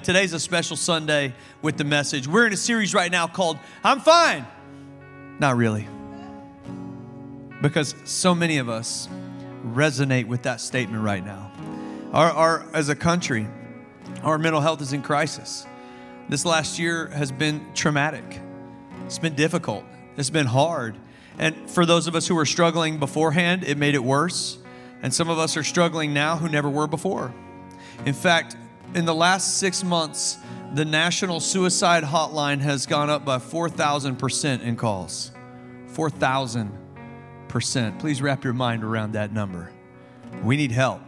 Today's a special Sunday with the message. We're in a series right now called I'm Fine. Not really. Because so many of us resonate with that statement right now. Our, our, as a country, our mental health is in crisis. This last year has been traumatic, it's been difficult, it's been hard. And for those of us who were struggling beforehand, it made it worse. And some of us are struggling now who never were before. In fact, in the last six months, the national suicide hotline has gone up by 4,000% in calls. 4,000%. Please wrap your mind around that number. We need help.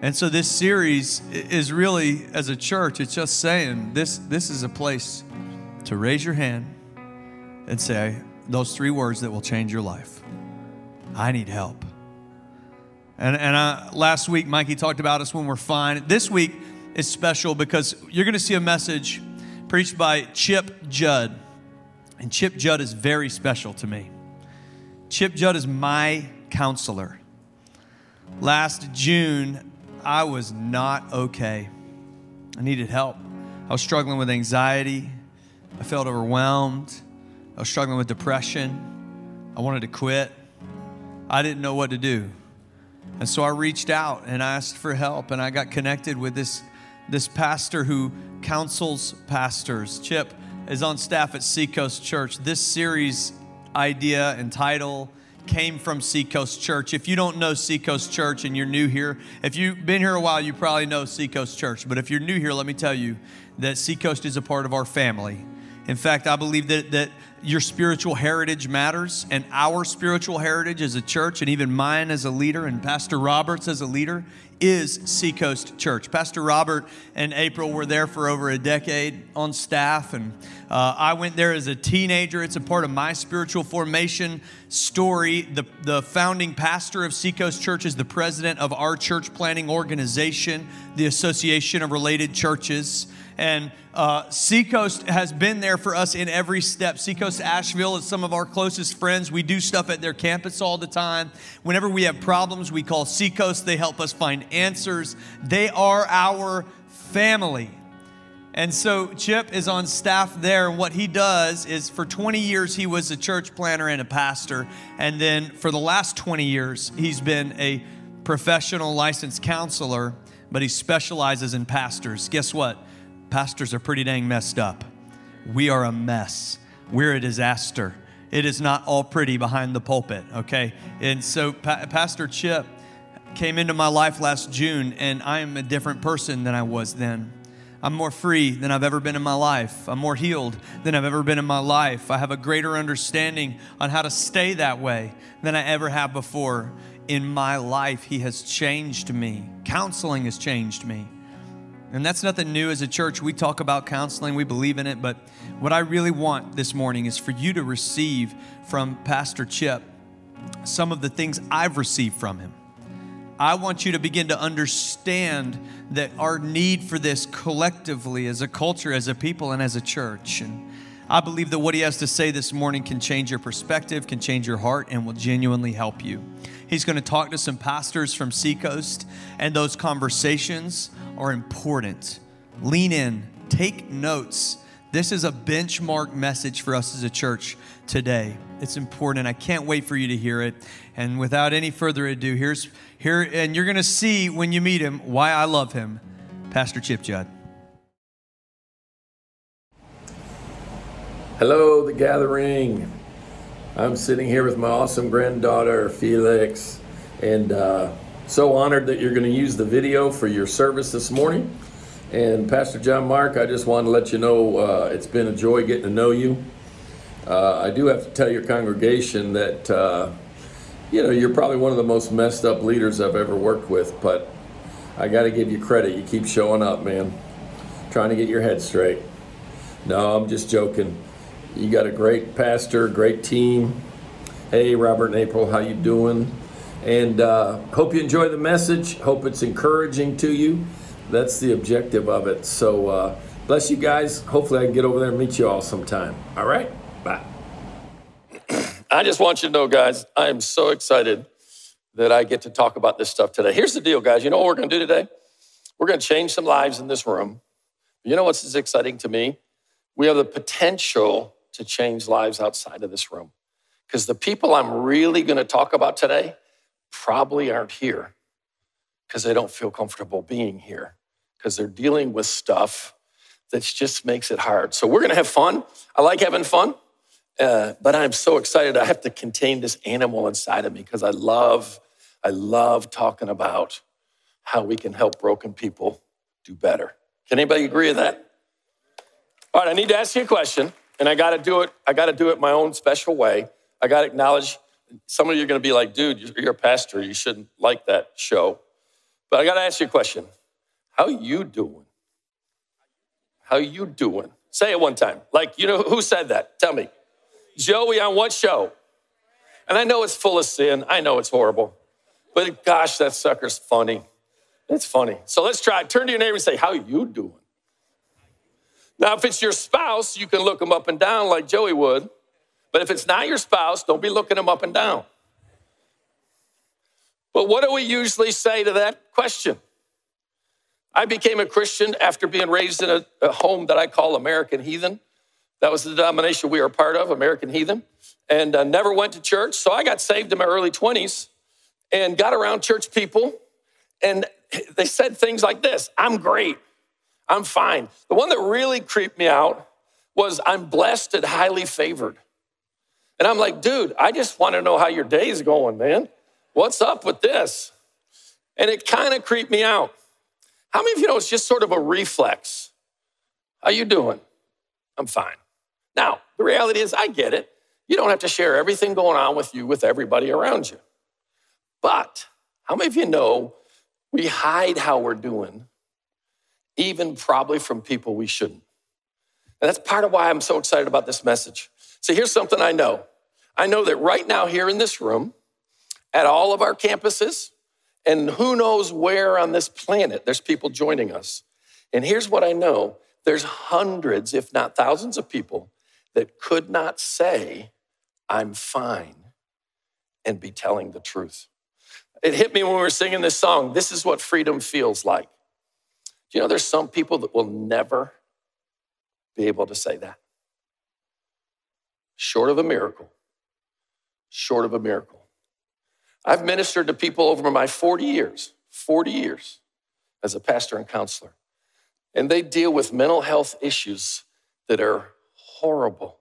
And so this series is really, as a church, it's just saying this, this is a place to raise your hand and say those three words that will change your life. I need help. And, and I, last week, Mikey talked about us when we're fine. This week is special because you're going to see a message preached by Chip Judd. And Chip Judd is very special to me. Chip Judd is my counselor. Last June, I was not okay. I needed help. I was struggling with anxiety. I felt overwhelmed. I was struggling with depression. I wanted to quit. I didn't know what to do. And so I reached out and asked for help, and I got connected with this, this pastor who counsels pastors. Chip is on staff at Seacoast Church. This series idea and title came from Seacoast Church. If you don't know Seacoast Church and you're new here, if you've been here a while, you probably know Seacoast Church. But if you're new here, let me tell you that Seacoast is a part of our family. In fact, I believe that, that your spiritual heritage matters, and our spiritual heritage as a church, and even mine as a leader, and Pastor Roberts as a leader, is Seacoast Church. Pastor Robert and April were there for over a decade on staff, and uh, I went there as a teenager. It's a part of my spiritual formation story. The, the founding pastor of Seacoast Church is the president of our church planting organization, the Association of Related Churches. And uh, Seacoast has been there for us in every step. Seacoast Asheville is some of our closest friends. We do stuff at their campus all the time. Whenever we have problems, we call Seacoast. They help us find answers. They are our family. And so Chip is on staff there, and what he does is for 20 years he was a church planter and a pastor, and then for the last 20 years he's been a professional licensed counselor, but he specializes in pastors. Guess what? Pastors are pretty dang messed up. We are a mess. We're a disaster. It is not all pretty behind the pulpit, okay? And so, pa- Pastor Chip came into my life last June, and I am a different person than I was then. I'm more free than I've ever been in my life. I'm more healed than I've ever been in my life. I have a greater understanding on how to stay that way than I ever have before. In my life, He has changed me. Counseling has changed me. And that's nothing new as a church. We talk about counseling, we believe in it. But what I really want this morning is for you to receive from Pastor Chip some of the things I've received from him. I want you to begin to understand that our need for this collectively as a culture, as a people, and as a church. And I believe that what he has to say this morning can change your perspective, can change your heart, and will genuinely help you. He's going to talk to some pastors from Seacoast, and those conversations are important. Lean in, take notes. This is a benchmark message for us as a church today. It's important. I can't wait for you to hear it. And without any further ado, here's here, and you're going to see when you meet him why I love him, Pastor Chip Judd. Hello, the gathering. I'm sitting here with my awesome granddaughter, Felix, and uh, so honored that you're going to use the video for your service this morning. And Pastor John Mark, I just want to let you know uh, it's been a joy getting to know you. Uh, I do have to tell your congregation that, uh, you know, you're probably one of the most messed up leaders I've ever worked with, but I got to give you credit. You keep showing up, man, trying to get your head straight. No, I'm just joking. You got a great pastor, great team. Hey, Robert and April, how you doing? And uh, hope you enjoy the message. Hope it's encouraging to you. That's the objective of it. So uh, bless you guys. Hopefully, I can get over there and meet you all sometime. All right, bye. I just want you to know, guys, I am so excited that I get to talk about this stuff today. Here's the deal, guys. You know what we're going to do today? We're going to change some lives in this room. You know what's exciting to me? We have the potential to change lives outside of this room. Because the people I'm really going to talk about today probably aren't here because they don't feel comfortable being here because they're dealing with stuff that just makes it hard. So we're going to have fun. I like having fun, uh, but I'm so excited. I have to contain this animal inside of me because I love, I love talking about how we can help broken people do better. Can anybody agree with that? All right, I need to ask you a question, and I got to do it. I got to do it my own special way. I got to acknowledge. Some of you are going to be like, "Dude, you're a pastor. You shouldn't like that show." But I got to ask you a question. How you doing? How you doing? Say it one time. Like, you know, who said that? Tell me. Joey on what show? And I know it's full of sin. I know it's horrible. But gosh, that sucker's funny. It's funny. So let's try. Turn to your neighbor and say, How you doing? Now, if it's your spouse, you can look them up and down like Joey would. But if it's not your spouse, don't be looking them up and down. But what do we usually say to that question? I became a Christian after being raised in a, a, home that I call American Heathen. That was the denomination we were part of, American Heathen, and uh, never went to church. So I got saved in my early 20s and got around church people. And they said things like this I'm great. I'm fine. The one that really creeped me out was I'm blessed and highly favored. And I'm like, dude, I just want to know how your day's going, man. What's up with this? And it kind of creeped me out. How many of you know it's just sort of a reflex? How you doing? I'm fine. Now, the reality is I get it. You don't have to share everything going on with you with everybody around you. But how many of you know we hide how we're doing even probably from people we shouldn't. And that's part of why I'm so excited about this message. So here's something I know I know that right now, here in this room, at all of our campuses, and who knows where on this planet, there's people joining us. And here's what I know there's hundreds, if not thousands, of people that could not say, I'm fine, and be telling the truth. It hit me when we were singing this song. This is what freedom feels like. Do you know there's some people that will never be able to say that? Short of a miracle. Short of a miracle. I've ministered to people over my 40 years, 40 years as a pastor and counselor, and they deal with mental health issues that are horrible.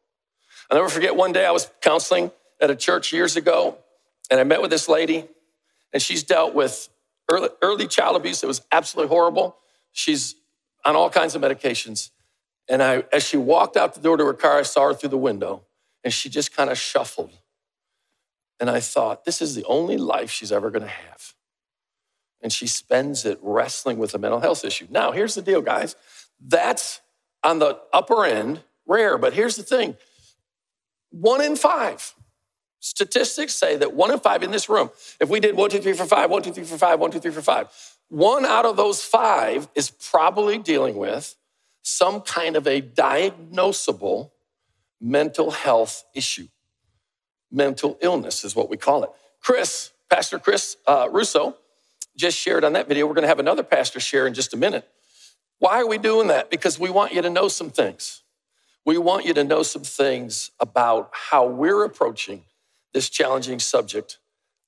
I'll never forget one day I was counseling at a church years ago, and I met with this lady, and she's dealt with early, early child abuse that was absolutely horrible. She's on all kinds of medications. And I, as she walked out the door to her car, I saw her through the window and she just kind of shuffled. And I thought, this is the only life she's ever going to have. And she spends it wrestling with a mental health issue. Now, here's the deal, guys. That's on the upper end, rare. But here's the thing one in five. Statistics say that one in five in this room, if we did one, two, three, four, five, one, two, three, four, five, one, two, three, four, five, one out of those five is probably dealing with some kind of a diagnosable mental health issue. Mental illness is what we call it. Chris, Pastor Chris uh, Russo, just shared on that video. We're going to have another pastor share in just a minute. Why are we doing that? Because we want you to know some things. We want you to know some things about how we're approaching this challenging subject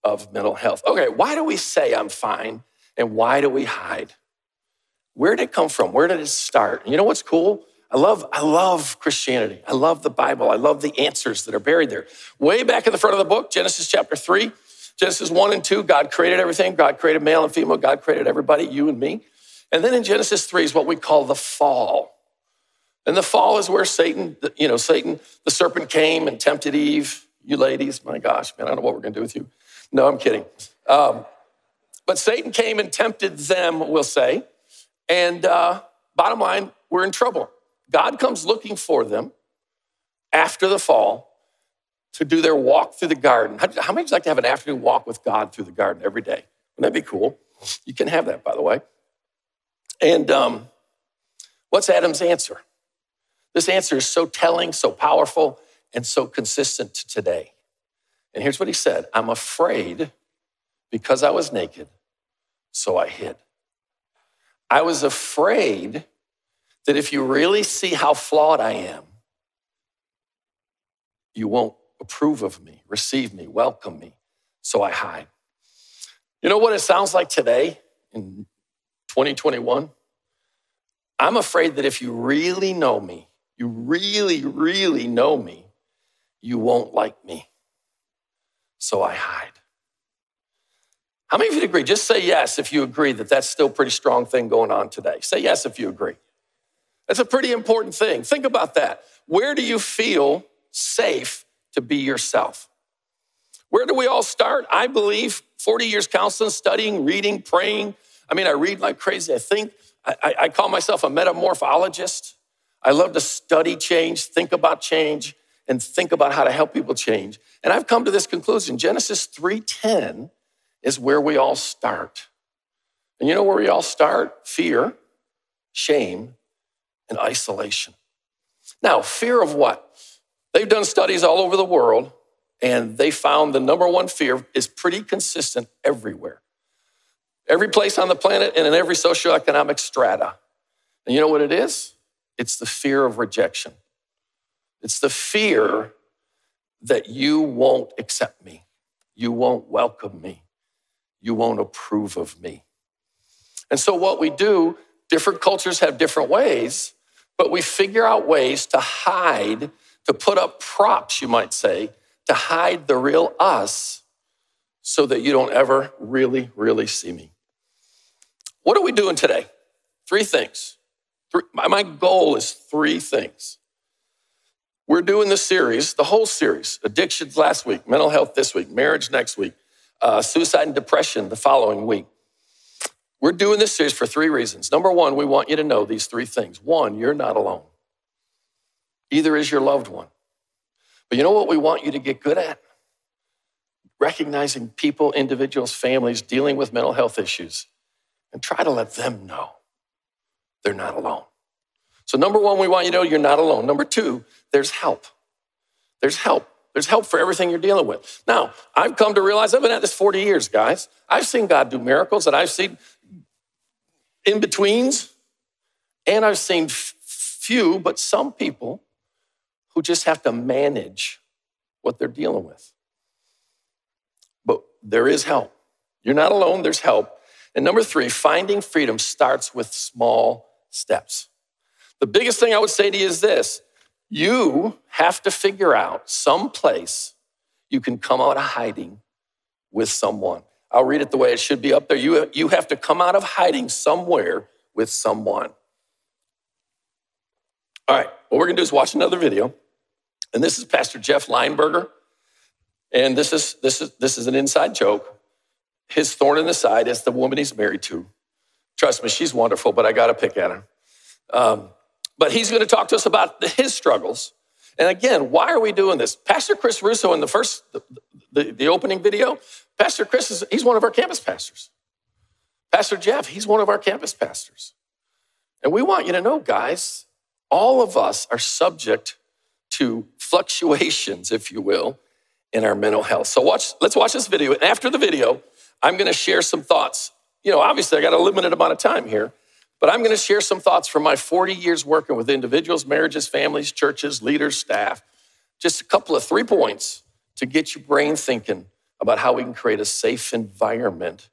of mental health. Okay, why do we say I'm fine and why do we hide? Where did it come from? Where did it start? You know what's cool? I love, I love Christianity. I love the Bible. I love the answers that are buried there. Way back in the front of the book, Genesis chapter 3, Genesis 1 and 2, God created everything. God created male and female. God created everybody, you and me. And then in Genesis 3 is what we call the fall. And the fall is where Satan, you know, Satan, the serpent came and tempted Eve. You ladies, my gosh, man, I don't know what we're going to do with you. No, I'm kidding. Um, but Satan came and tempted them, we'll say. And uh, bottom line, we're in trouble. God comes looking for them after the fall to do their walk through the garden. How, how many of you like to have an afternoon walk with God through the garden every day? Wouldn't that be cool? You can have that, by the way. And um, what's Adam's answer? This answer is so telling, so powerful, and so consistent to today. And here's what he said I'm afraid because I was naked so I hid. I was afraid that if you really see how flawed I am, you won't approve of me, receive me, welcome me. So I hide. You know what it sounds like today in 2021? I'm afraid that if you really know me, you really, really know me, you won't like me. So I hide. How many of you agree? Just say yes if you agree that that's still a pretty strong thing going on today. Say yes if you agree. That's a pretty important thing. Think about that. Where do you feel safe to be yourself? Where do we all start? I believe 40 years counseling, studying, reading, praying. I mean, I read like crazy. I think, I, I call myself a metamorphologist. I love to study change, think about change, and think about how to help people change. And I've come to this conclusion. Genesis 3:10 is where we all start. And you know where we all start? Fear, shame, and isolation. Now, fear of what? They've done studies all over the world, and they found the number one fear is pretty consistent everywhere. Every place on the planet and in every socioeconomic strata. And you know what it is? It's the fear of rejection. It's the fear that you won't accept me, you won't welcome me, you won't approve of me. And so, what we do, different cultures have different ways, but we figure out ways to hide, to put up props, you might say, to hide the real us so that you don't ever really, really see me. What are we doing today? Three things. Three, my goal is three things. We're doing the series, the whole series addictions last week, mental health this week, marriage next week, uh, suicide and depression the following week. We're doing this series for three reasons. Number one, we want you to know these three things. One, you're not alone, either is your loved one. But you know what we want you to get good at? Recognizing people, individuals, families dealing with mental health issues and try to let them know they're not alone. So, number one, we want you to know you're not alone. Number two, there's help. There's help. There's help for everything you're dealing with. Now, I've come to realize I've been at this 40 years, guys. I've seen God do miracles and I've seen in betweens, and I've seen f- few, but some people who just have to manage what they're dealing with. But there is help. You're not alone, there's help. And number three, finding freedom starts with small steps. The biggest thing I would say to you is this you have to figure out some place you can come out of hiding with someone. I'll read it the way it should be up there. You, you have to come out of hiding somewhere with someone. All right, what we're gonna do is watch another video. And this is Pastor Jeff Lineberger. And this is, this is, this is an inside joke. His thorn in the side is the woman he's married to. Trust me, she's wonderful, but I gotta pick at her. Um, but he's gonna talk to us about his struggles. And again, why are we doing this? Pastor Chris Russo in the first, the, the, opening video, Pastor Chris is he's one of our campus pastors. Pastor Jeff, he's one of our campus pastors. And we want you to know, guys, all of us are subject to fluctuations, if you will, in our mental health. So watch, let's watch this video. And after the video, I'm to share some thoughts. You know, obviously I got a limited amount of time here, but I'm to share some thoughts from my 40 years working with individuals, marriages, families, churches, leaders, staff. Just a couple of three points to get your brain thinking about how we can create a safe environment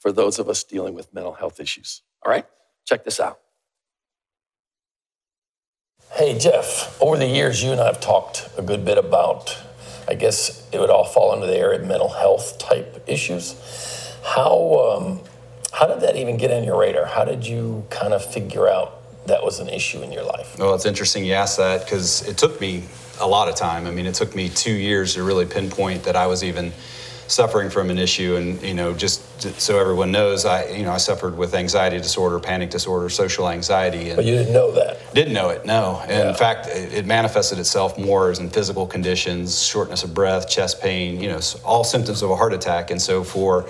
for those of us dealing with mental health issues. All right? Check this out. Hey, Jeff, over the years, you and I have talked a good bit about, I guess it would all fall under the area of mental health type issues. How, um, how did that even get on your radar? How did you kind of figure out that was an issue in your life? Well, it's interesting you asked that because it took me a lot of time. I mean, it took me two years to really pinpoint that I was even suffering from an issue. And you know, just so everyone knows, I you know I suffered with anxiety disorder, panic disorder, social anxiety. And but you didn't know that. Didn't know it. No. And yeah. in fact, it manifested itself more as in physical conditions, shortness of breath, chest pain. You know, all symptoms of a heart attack. And so for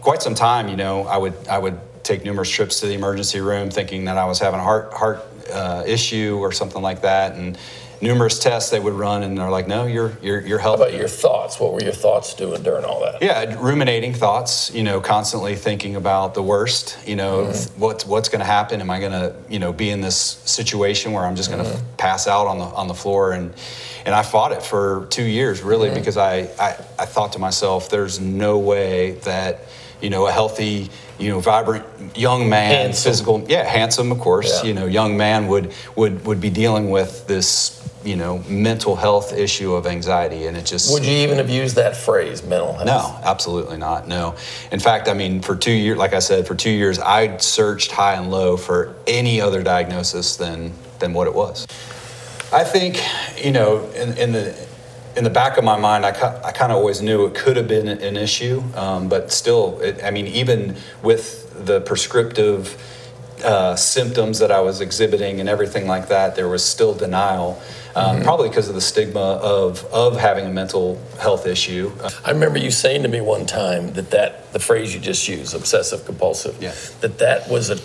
quite some time, you know, I would I would take numerous trips to the emergency room thinking that I was having a heart heart uh, issue or something like that, and numerous tests they would run, and they're like, no, you're you're you're How healthy. about your thoughts? What were your thoughts doing during all that? Yeah, ruminating thoughts. You know, constantly thinking about the worst. You know, Mm-hmm. what's what's going to happen? Am I going to you know be in this situation where I'm just going to Mm-hmm. pass out on the on the floor? And and I fought it for two years really Mm-hmm. because I, I I thought to myself, there's no way that you know a healthy you know vibrant young man Handsome. physical yeah handsome of course Yeah. you know young man would would would be dealing with this you know mental health issue of anxiety and it just Would you even have used that phrase, mental health? no, absolutely not. No. In fact, I mean, for two years, like I said, for two years, I searched high and low for any other diagnosis than than what it was. I think, you know, in, in the in the back of my mind, I, I kind of always knew it could have been an issue, um, but still, it, I mean, even with the prescriptive uh, symptoms that I was exhibiting and everything like that, there was still denial, um, probably because of the stigma of of having a mental health issue. I remember you saying to me one time that that the phrase you just used, obsessive compulsive, Yeah. that that was a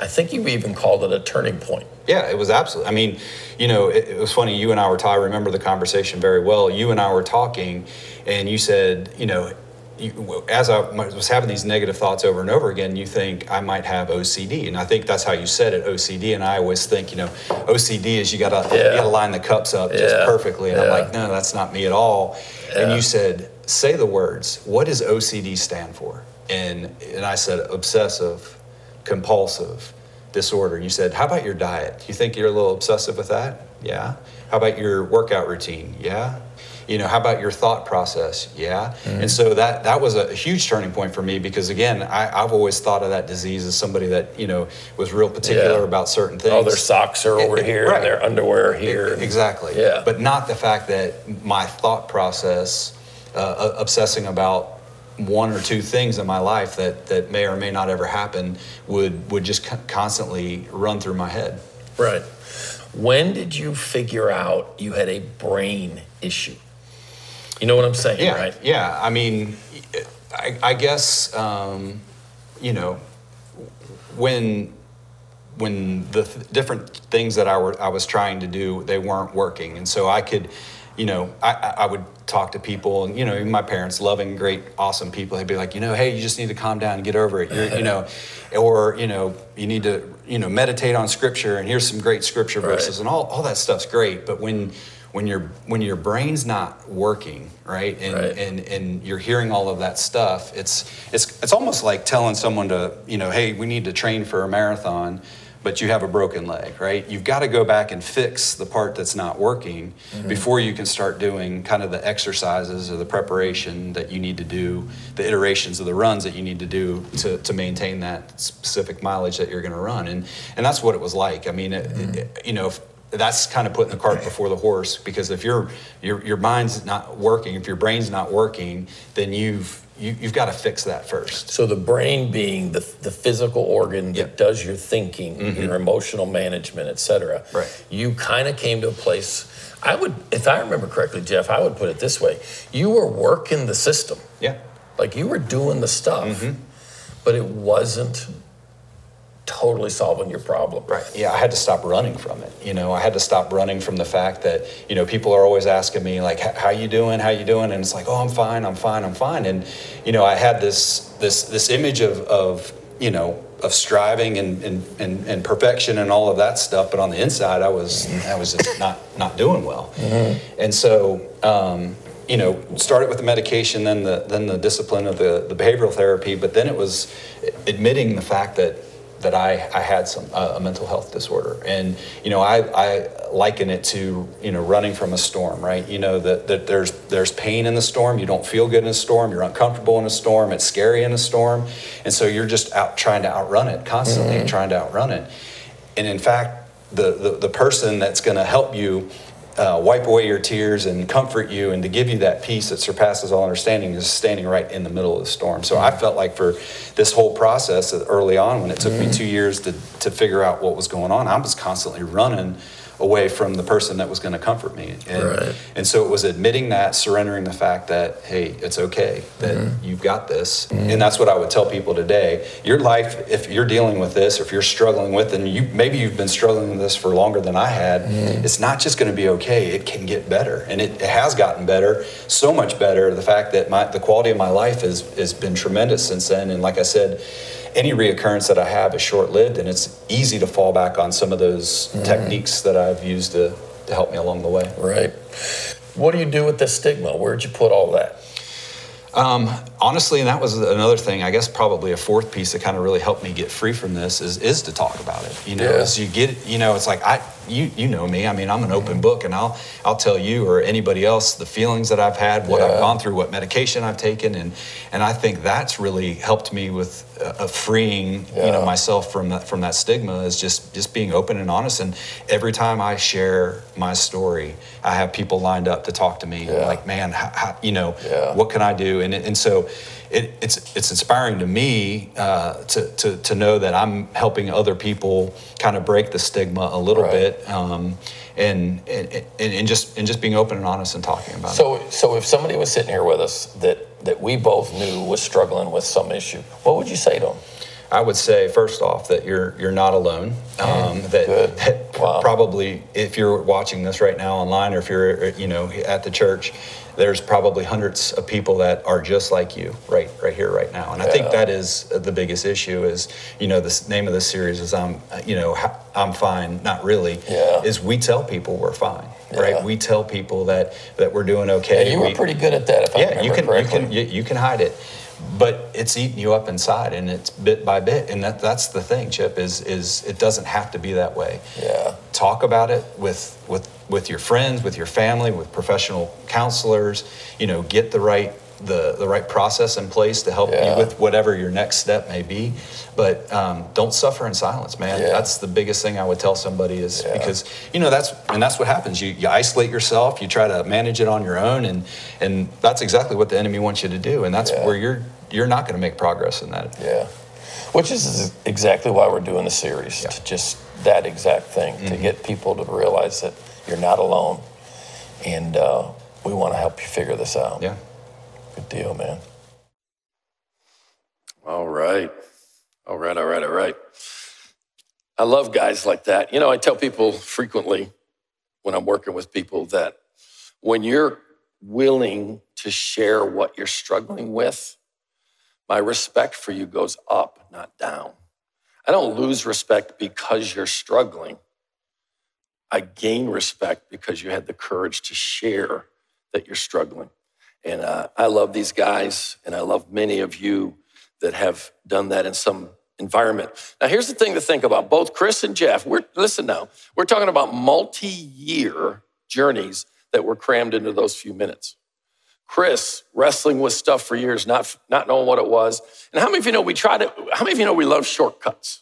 I think you even called it a turning point. Yeah, it was absolutely. I mean, you know, it, it was funny. You and I were. I remember the conversation very well. You and I were talking, and you said, you know, you, as I was having these negative thoughts over and over again, you think I might have OCD, and I think that's how you said it, OCD. And I always think, you know, OCD is you gotta you gotta line the cups up just perfectly, and I'm like, no, that's not me at all. And you said, say the words. What does OCD stand for? And and I said obsessive compulsive disorder. And you said, How about your diet? You think you're a little obsessive with that? Yeah. How about your workout routine? Yeah. You know, how about your thought process? Yeah. Mm-hmm. And so that that was a huge turning point for me because again, I, I've always thought of that disease as somebody that, you know, was real particular Yeah. about certain things. Oh, their socks are over Yeah, here right. and their underwear here. Exactly. Yeah. But not the fact that my thought process, uh, obsessing about one or two things in my life that, that may or may not ever happen, would would just co- constantly run through my head. Right. When did you figure out you had a brain issue? You know what I'm saying, Yeah. right? Yeah. I mean, I, I guess um, you know when when the th- different things that I were I was trying to do they weren't working, and so I could, you know, I, I would talk to people, and you know, even my parents, loving, great, awesome people, they'd be like, you know, hey, you just need to calm down and get over it, You're, you know, or you know, you need to you know meditate on scripture, and here's some great scripture Right. verses, and all all that stuff's great, but when when your when your brain's not working right and Right. and and you're hearing all of that stuff it's it's it's almost like telling someone to you know hey we need to train for a marathon but you have a broken leg right? You've got to go back and fix the part that's not working mm-hmm. before you can start doing kind of the exercises or the preparation that you need to do the iterations of the runs that you need to do to, to maintain that specific mileage that you're going to run and and that's what it was like. I mean it, mm-hmm. it- you know if, that's kind of putting the cart before the horse because if your your your mind's not working, if your brain's not working, then you've you, you've got to fix that first. So the brain being the, the physical organ that Yep. does your thinking, your emotional management, et cetera. Mm-hmm. Right. You kind of came to a place. I would, if I remember correctly, Jeff, I would put it this way: you were working the system, Yeah. like you were doing the stuff, Mm-hmm. but it wasn't totally solving your problem. Right. Yeah, I had to stop running from it. You know, I had to stop running from the fact that you know people are always asking me like, "How you doing? How you doing?" And it's like, "Oh, I'm fine. I'm fine. I'm fine." And you know, I had this this this image of of you know of striving and and, and, and perfection and all of that stuff, but on the inside, I was I was just not not doing well. And so. Um, you know, started with the medication, then the then the discipline of the, the behavioral therapy, but then it was admitting the fact that that I, I had some uh, a mental health disorder, and you know I, I liken it to you know running from a storm, right? You know that, that there's there's pain in the storm, you don't feel good in a storm, you're uncomfortable in a storm, it's scary in a storm, and so you're just out trying to outrun it constantly, trying to outrun it, and in fact the the, the person that's going to help you uh, wipe away your tears and comfort you and to give you that peace that surpasses all understanding is standing right in the middle of the storm. So I felt like for this whole process early on, when it took me two years to, to figure out what was going on, I was constantly running away from the person that was going to comfort me. And, Right. and so it was admitting that, surrendering the fact that, hey, it's okay, that Mm-hmm. you've got this. And that's what I would tell people today. Your life, if you're dealing with this, or if you're struggling with, and you maybe you've been struggling with this for longer than I had, Mm-hmm. it's not just going to be okay. It can get better, and it, it has gotten better, so much better. The fact that my the quality of my life has has been tremendous since then. And like I said, any reoccurrence that I have is short lived, and it's easy to fall back on some of those Mm-hmm. techniques that I've used to to help me along the way. Right. What do you do with this stigma? Where'd you put all that? Um, honestly, and that was another thing. I guess probably a fourth piece that kind of really helped me get free from this is is to talk about it. You know, Yeah. as you get, you know, it's like I, you, you know me. I mean, I'm an open book, and I'll I'll tell you or anybody else the feelings that I've had, what Yeah. I've gone through, what medication I've taken, and and I think that's really helped me with uh, uh, freeing you know myself from that from that stigma is just just being open and honest. And every time I share my story, I have people lined up to talk to me. Yeah. Like, man, how, how, you know, Yeah. what can I do? And and so it, it's it's inspiring to me uh, to, to to know that I'm helping other people kind of break the stigma a little Right. bit, um, and, and and just and just being open and honest and talking about it. So, so if somebody was sitting here with us that that we both knew was struggling with some issue, what would you say to them? I would say first off that you're you're not alone. Um, that, that Wow. probably if you're watching this right now online or if you're you know at the church, there's probably hundreds of people that are just like you right right here right now. And I think that is the biggest issue. Is you know the name of the series is I'm you know I'm fine. Not really. Yeah. Is we tell people we're fine. Yeah. Right. We tell people that that we're doing okay. You were pretty good at that, if I yeah, remember you can you can you, you can hide it, but it's eating you up inside, and it's bit by bit, and that that's the thing, Chip. Is is it doesn't have to be that way. yeah, Talk about it with with with your friends, with your family, with professional counselors. You know, get the right the the right process in place to help Yeah. you with whatever your next step may be. But um, don't suffer in silence, man. Yeah. That's the biggest thing I would tell somebody is Yeah. because you know that's and that's what happens. You you isolate yourself. You try to manage it on your own, and and that's exactly what the enemy wants you to do. And that's where you're you're not going to make progress in that. yeah. Which is exactly why we're doing the series to just that exact thing to Mm-hmm. get people to realize that you're not alone, and uh, we want to help you figure this out. Yeah. Good deal, man. All right. All right, all right, all right. I love guys like that. You know, I tell people frequently when I'm working with people that when you're willing to share what you're struggling with, my respect for you goes up, not down. I don't lose respect because you're struggling. I gain respect because you had the courage to share that you're struggling. And uh, I love these guys, and I love many of you that have done that in some environment. Now, here's the thing to think about. Both Chris and Jeff, we're listen now. We're talking about multi-year journeys that were crammed into those few minutes. Chris wrestling with stuff for years, not not knowing what it was. And how many of you know we try to? How many of you know we love shortcuts?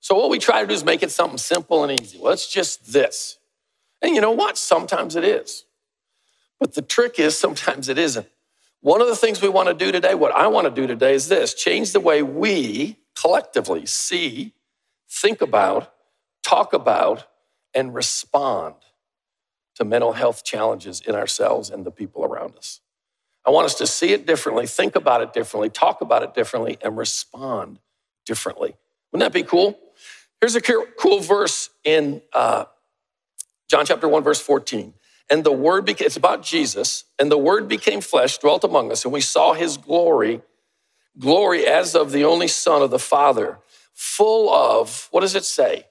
So what we try to do is make it something simple and easy. Well, it's just this. And you know what? Sometimes it is. But the trick is sometimes it isn't. One of the things we want to do today, what I want to do today is this change the way we collectively see, think about, talk about, and respond to mental health challenges in ourselves and the people around us. I want us to see it differently, think about it differently, talk about it differently, and respond differently. Wouldn't that be cool? Here's a cool verse in uh, John chapter 1, verse 14. And the word it's about Jesus, and the word became flesh, dwelt among us, and we saw his glory, glory as of the only Son of the Father, full of, what does it say?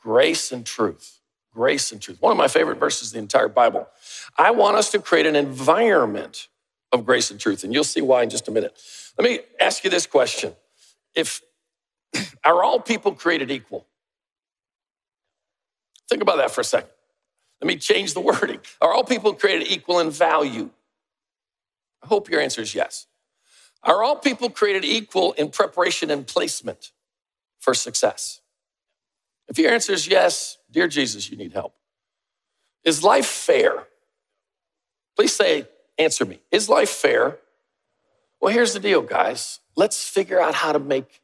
Grace and truth. Grace and truth. One of my favorite verses in the entire Bible. I want us to create an environment of grace and truth, and you'll see why in just a minute. Let me ask you this question. If are all people created equal? Think about that for a second. Let me change the wording. Are all people created equal in value? I hope your answer is yes. Are all people created equal in preparation and placement for success? If your answer is yes, dear Jesus, you need help. Is life fair? Please say, answer me. Is life fair? Well, here's the deal, guys. Let's figure out how to make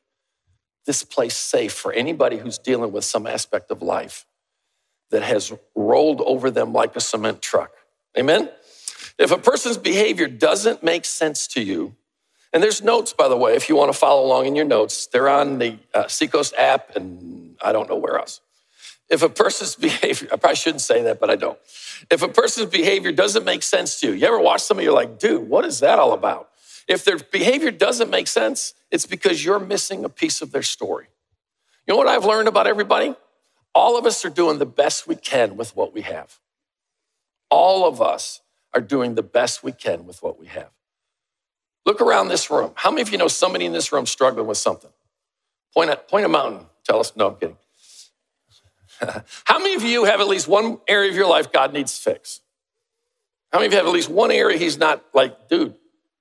this place safe for anybody who's dealing with some aspect of life. that has rolled over them like a cement truck. Amen? If a person's behavior doesn't make sense to you, and there's notes, by the way, if you want to follow along in your notes, they're on the uh, Seacoast app and I don't know where else. If a person's behavior, I probably shouldn't say that, but I don't. If a person's behavior doesn't make sense to you, you ever watch somebody, you're like, dude, what is that all about? If their behavior doesn't make sense, it's because you're missing a piece of their story. You know what I've learned about everybody? All of us are doing the best we can with what we have. All of us are doing the best we can with what we have. Look around this room. How many of you know somebody in this room struggling with something? Point at point a mountain. Tell us. No, I'm kidding. How many of you have at least one area of your life God needs fix? How many of you have at least one area He's not like, dude,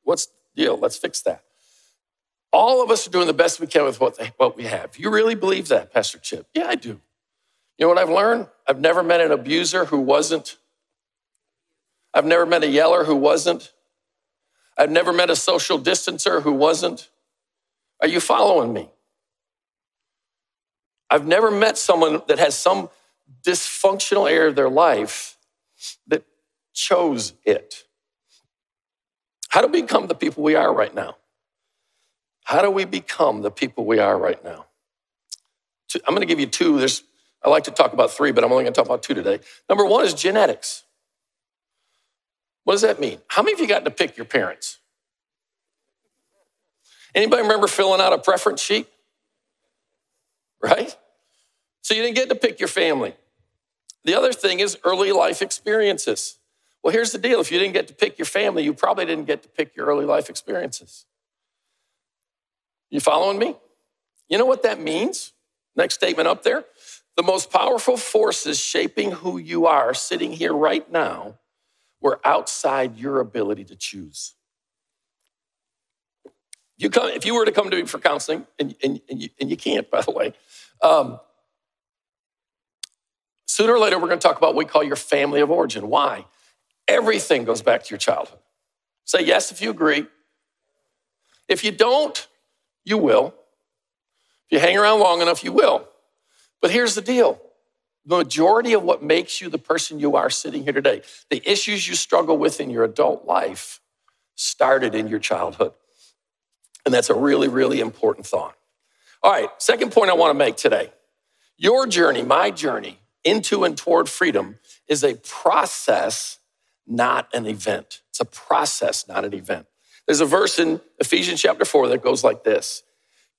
what's the deal? Let's fix that. All of us are doing the best we can with what, what we have. You really believe that, Pastor Chip? Yeah, I do. You know what I've learned? I've never met an abuser who wasn't. I've never met a yeller who wasn't. I've never met a social distancer who wasn't. Are you following me? I've never met someone that has some dysfunctional area of their life that chose it. How do we become the people we are right now? How do we become the people we are right now? I'm going to give you two. There's, I like to talk about three, but I'm only going to talk about two today. Number one is genetics. What does that mean? How many of you got to pick your parents? Anybody remember filling out a preference sheet? Right? So you didn't get to pick your family. The other thing is early life experiences. Well, here's the deal if you didn't get to pick your family, you probably didn't get to pick your early life experiences. You following me? You know what that means? Next statement up there. The most powerful forces shaping who you are sitting here right now were outside your ability to choose. You come, if you were to come to me for counseling, and, and, and, you, and you can't, by the way, um, sooner or later we're going to talk about what we call your family of origin. Why? Everything goes back to your childhood. Say yes if you agree. If you don't, you will. If you hang around long enough, you will. But here's the deal the majority of what makes you the person you are sitting here today, the issues you struggle with in your adult life, started in your childhood. And that's a really, really important thought. All right, second point I want to make today. Your journey, my journey into and toward freedom is a process, not an event. It's a process, not an event. There's a verse in Ephesians chapter 4 that goes like this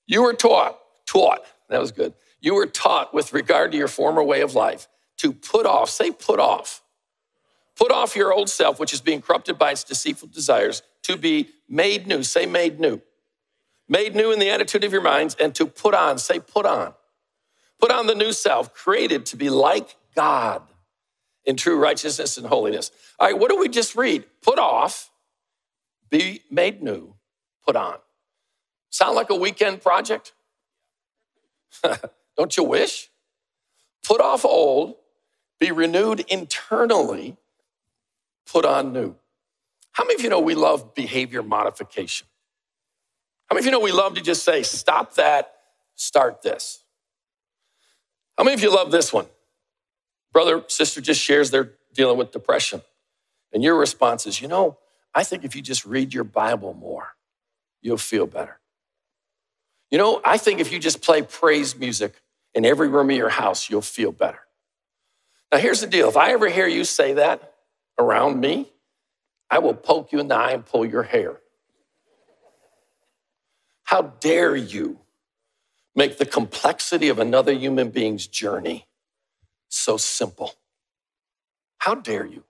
You were taught, taught, that was good you were taught with regard to your former way of life to put off, say put off, put off your old self, which is being corrupted by its deceitful desires, to be made new, say made new, made new in the attitude of your minds, and to put on, say put on. Put on the new self, created to be like God in true righteousness and holiness. All right, what do we just read? Put off, be made new, put on. Sound like a weekend project? Don't you wish? Put off old, be renewed internally, put on new. How many of you know we love behavior modification? How many of you know we love to just say, stop that, start this? How many of you love this one? Brother, sister just shares they're dealing with depression. And your response is, you know, I think if you just read your Bible more, you'll feel better. You know, I think if you just play praise music in every room of your house, you'll feel better. Now, here's the deal if I ever hear you say that around me, I will poke you in the eye and pull your hair. How dare you make the complexity of another human being's journey so simple? How dare you?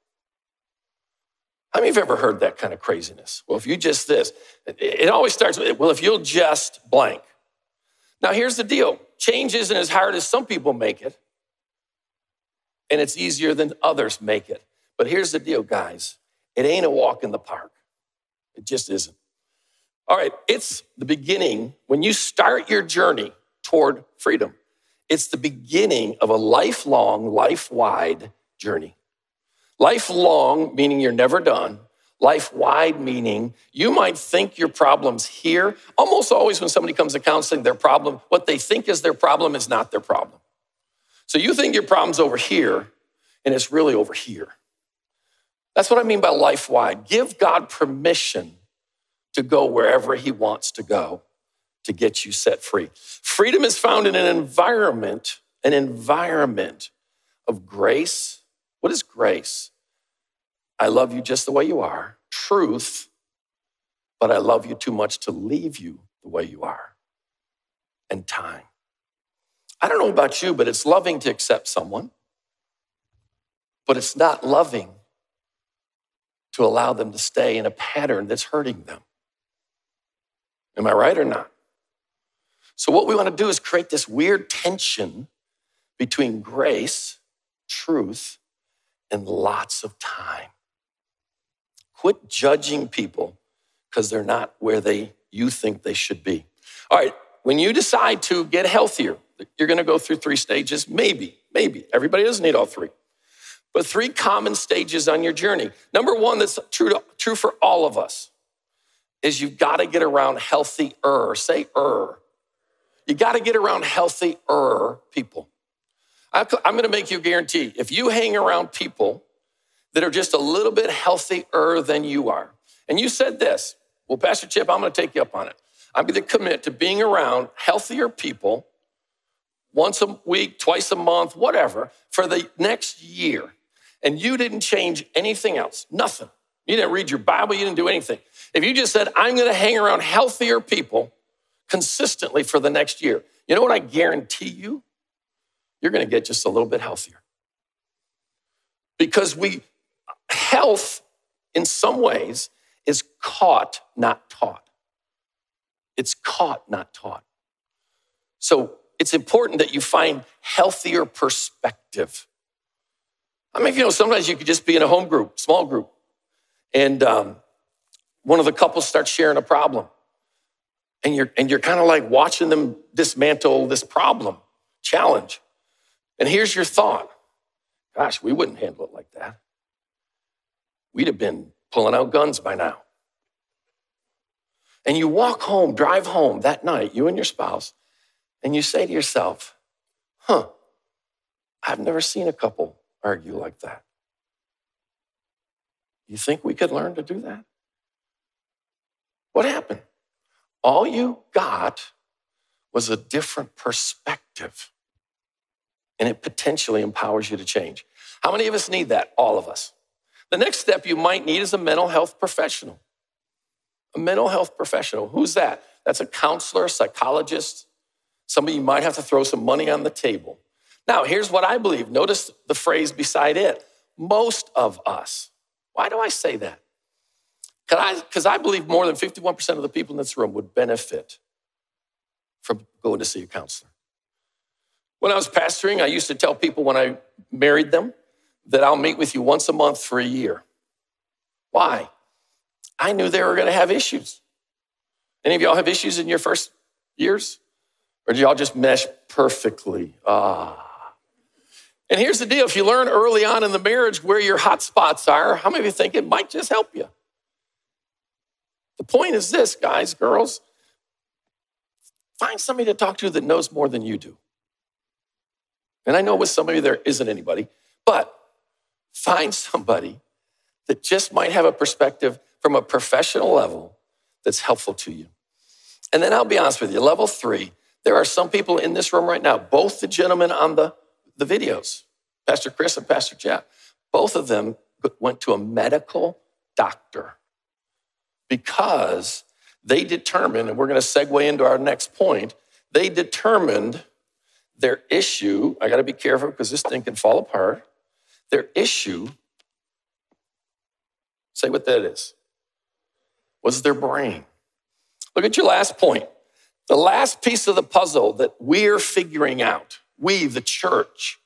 How many of you ever heard that kind of craziness? Well, if you just this, it always starts with, well, if you'll just blank. Now, here's the deal change isn't as hard as some people make it, and it's easier than others make it. But here's the deal, guys it ain't a walk in the park, it just isn't. All right, it's the beginning. When you start your journey toward freedom, it's the beginning of a lifelong, life wide journey. Lifelong, meaning you're never done, life wide meaning you might think your problem's here. Almost always, when somebody comes to counseling, their problem, what they think is their problem, is not their problem. So you think your problem's over here, and it's really over here. That's what I mean by life wide. Give God permission to go wherever He wants to go to get you set free. Freedom is found in an environment, an environment of grace. What is grace? I love you just the way you are. Truth, but I love you too much to leave you the way you are. And time. I don't know about you, but it's loving to accept someone, but it's not loving to allow them to stay in a pattern that's hurting them. Am I right or not? So, what we want to do is create this weird tension between grace, truth, and lots of time. Quit judging people because they're not where they you think they should be. All right, when you decide to get healthier, you're going to go through three stages, maybe, maybe. Everybody doesn't need all three. But three common stages on your journey. Number one, that's true, to, true for all of us, is you've got to get around healthier. Say er. You got to get around healthier people. I'm going to make you a guarantee. If you hang around people that are just a little bit healthier than you are, and you said this, well, Pastor Chip, I'm going to take you up on it. I'm going to commit to being around healthier people once a week, twice a month, whatever, for the next year and you didn't change anything else, nothing. You didn't read your Bible, you didn't do anything. If you just said, I'm going to hang around healthier people consistently for the next year, you know what I guarantee you? You're going to get just a little bit healthier. Because we, health in some ways is caught, not taught. It's caught, not taught. So it's important that you find healthier perspective. I mean, you know, sometimes you could just be in a home group, small group, and um, one of the couples starts sharing a problem. And you're, and you're kind of like watching them dismantle this problem, challenge. And here's your thought gosh, we wouldn't handle it like that. We'd have been pulling out guns by now. And you walk home, drive home that night, you and your spouse, and you say to yourself, huh, I've never seen a couple argue like that. You think we could learn to do that? What happened? All you got was a different perspective, and it potentially empowers you to change. How many of us need that? All of us. The next step you might need is a mental health professional. A mental health professional. Who's that? That's a counselor, psychologist, somebody you might have to throw some money on the table. Now, here's what I believe. Notice the phrase beside it most of us. Why do I say that? Because I, I believe more than 51% of the people in this room would benefit from going to see a counselor. When I was pastoring, I used to tell people when I married them that I'll meet with you once a month for a year. Why? I knew they were going to have issues. Any of y'all have issues in your first years? Or do y'all just mesh perfectly? Ah. And here's the deal if you learn early on in the marriage where your hot spots are, how many of you think it might just help you? The point is this, guys, girls find somebody to talk to that knows more than you do. And I know with some of you there isn't anybody, but find somebody that just might have a perspective from a professional level that's helpful to you. And then I'll be honest with you, level three, there are some people in this room right now, both the gentlemen on the the videos, Pastor Chris and Pastor Jeff. Both of them went to a medical doctor because they determined, and we're going to segue into our next point, they determined their issue. I got to be careful because this thing can fall apart. Their issue, say what that is, was their brain. Look at your last point. The last piece of the puzzle that we're figuring out we, the church,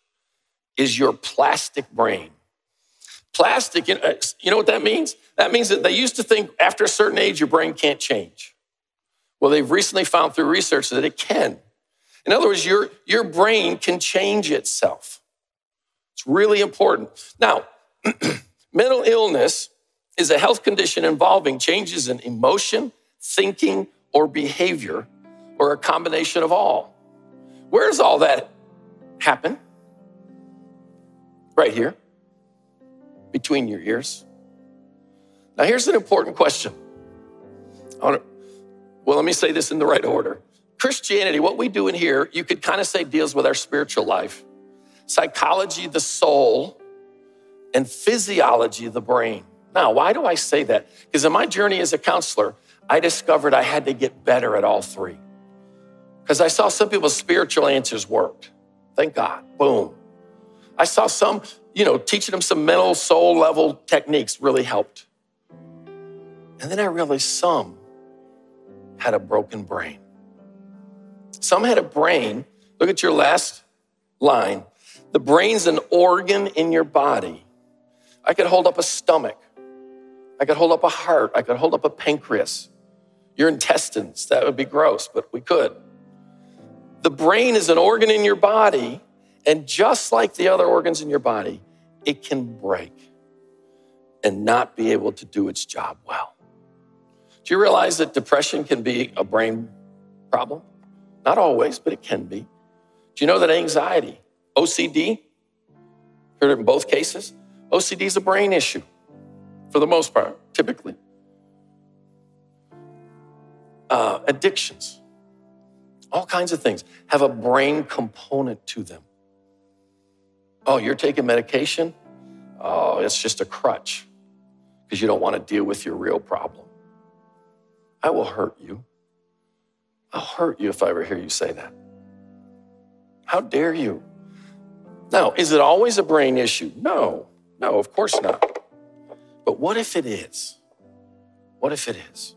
is your plastic brain. Plastic, uh, you know what that means? That means that they used to think after a certain age, your brain can't change. Well, they've recently found through research that it can. In other words, your, your brain can change itself. It's really important. Now, mental illness is a health condition involving changes in emotion, thinking, or behavior, or a combination of all. Where's all that happen? right here, between your ears. Now, here's an important question. Well, let me say this in the right order. Christianity, what we do in here, you could kind of say deals with our spiritual life, psychology, the soul, and physiology, the brain. Now, why do I say that? Because in my journey as a counselor, I discovered I had to get better at all three. Because I saw some people's spiritual answers worked. Thank God. Boom. I saw some, you know, teaching them some mental, soul level techniques really helped. And then I realized some had a broken brain. Some had a brain. Look at your last line. The brain's an organ in your body. I could hold up a stomach. I could hold up a heart. I could hold up a pancreas. Your intestines. That would be gross, but we could. The brain is an organ in your body, and just like the other organs in your body, it can break and not be able to do its job well. Do you realize that depression can be a brain problem? Not always, but it can be. Do you know that anxiety, OCD, heard it in both cases? OCD is a brain issue for the most part, typically. Uh, addictions, all kinds of things have a brain component to them. Oh, you're taking medication? Oh, it's just a crutch because you don't want to deal with your real problem. I will hurt you. I'll hurt you if I ever hear you say that. How dare you? Now, is it always a brain issue? No, no, of course not. But what if it is? What if it is?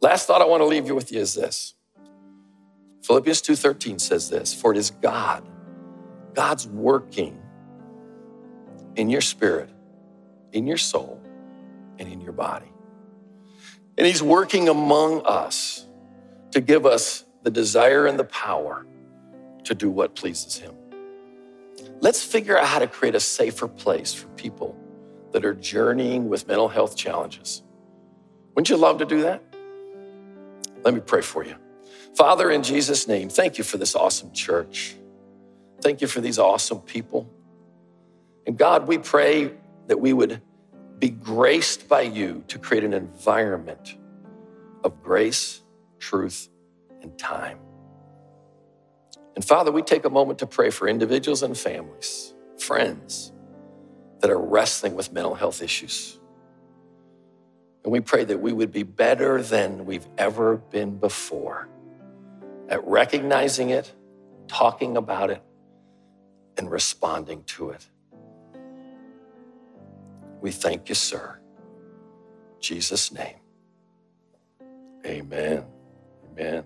Last thought I want to leave you with you is this. Philippians 2:13 says this, for it is God. God's working in your spirit, in your soul, and in your body. And he's working among us to give us the desire and the power to do what pleases him. Let's figure out how to create a safer place for people that are journeying with mental health challenges. Wouldn't you love to do that? Let me pray for you. Father, in Jesus' name, thank you for this awesome church. Thank you for these awesome people. And God, we pray that we would be graced by you to create an environment of grace, truth, and time. And Father, we take a moment to pray for individuals and families, friends that are wrestling with mental health issues. And we pray that we would be better than we've ever been before at recognizing it, talking about it, and responding to it. We thank you, sir. In Jesus' name. Amen. Amen.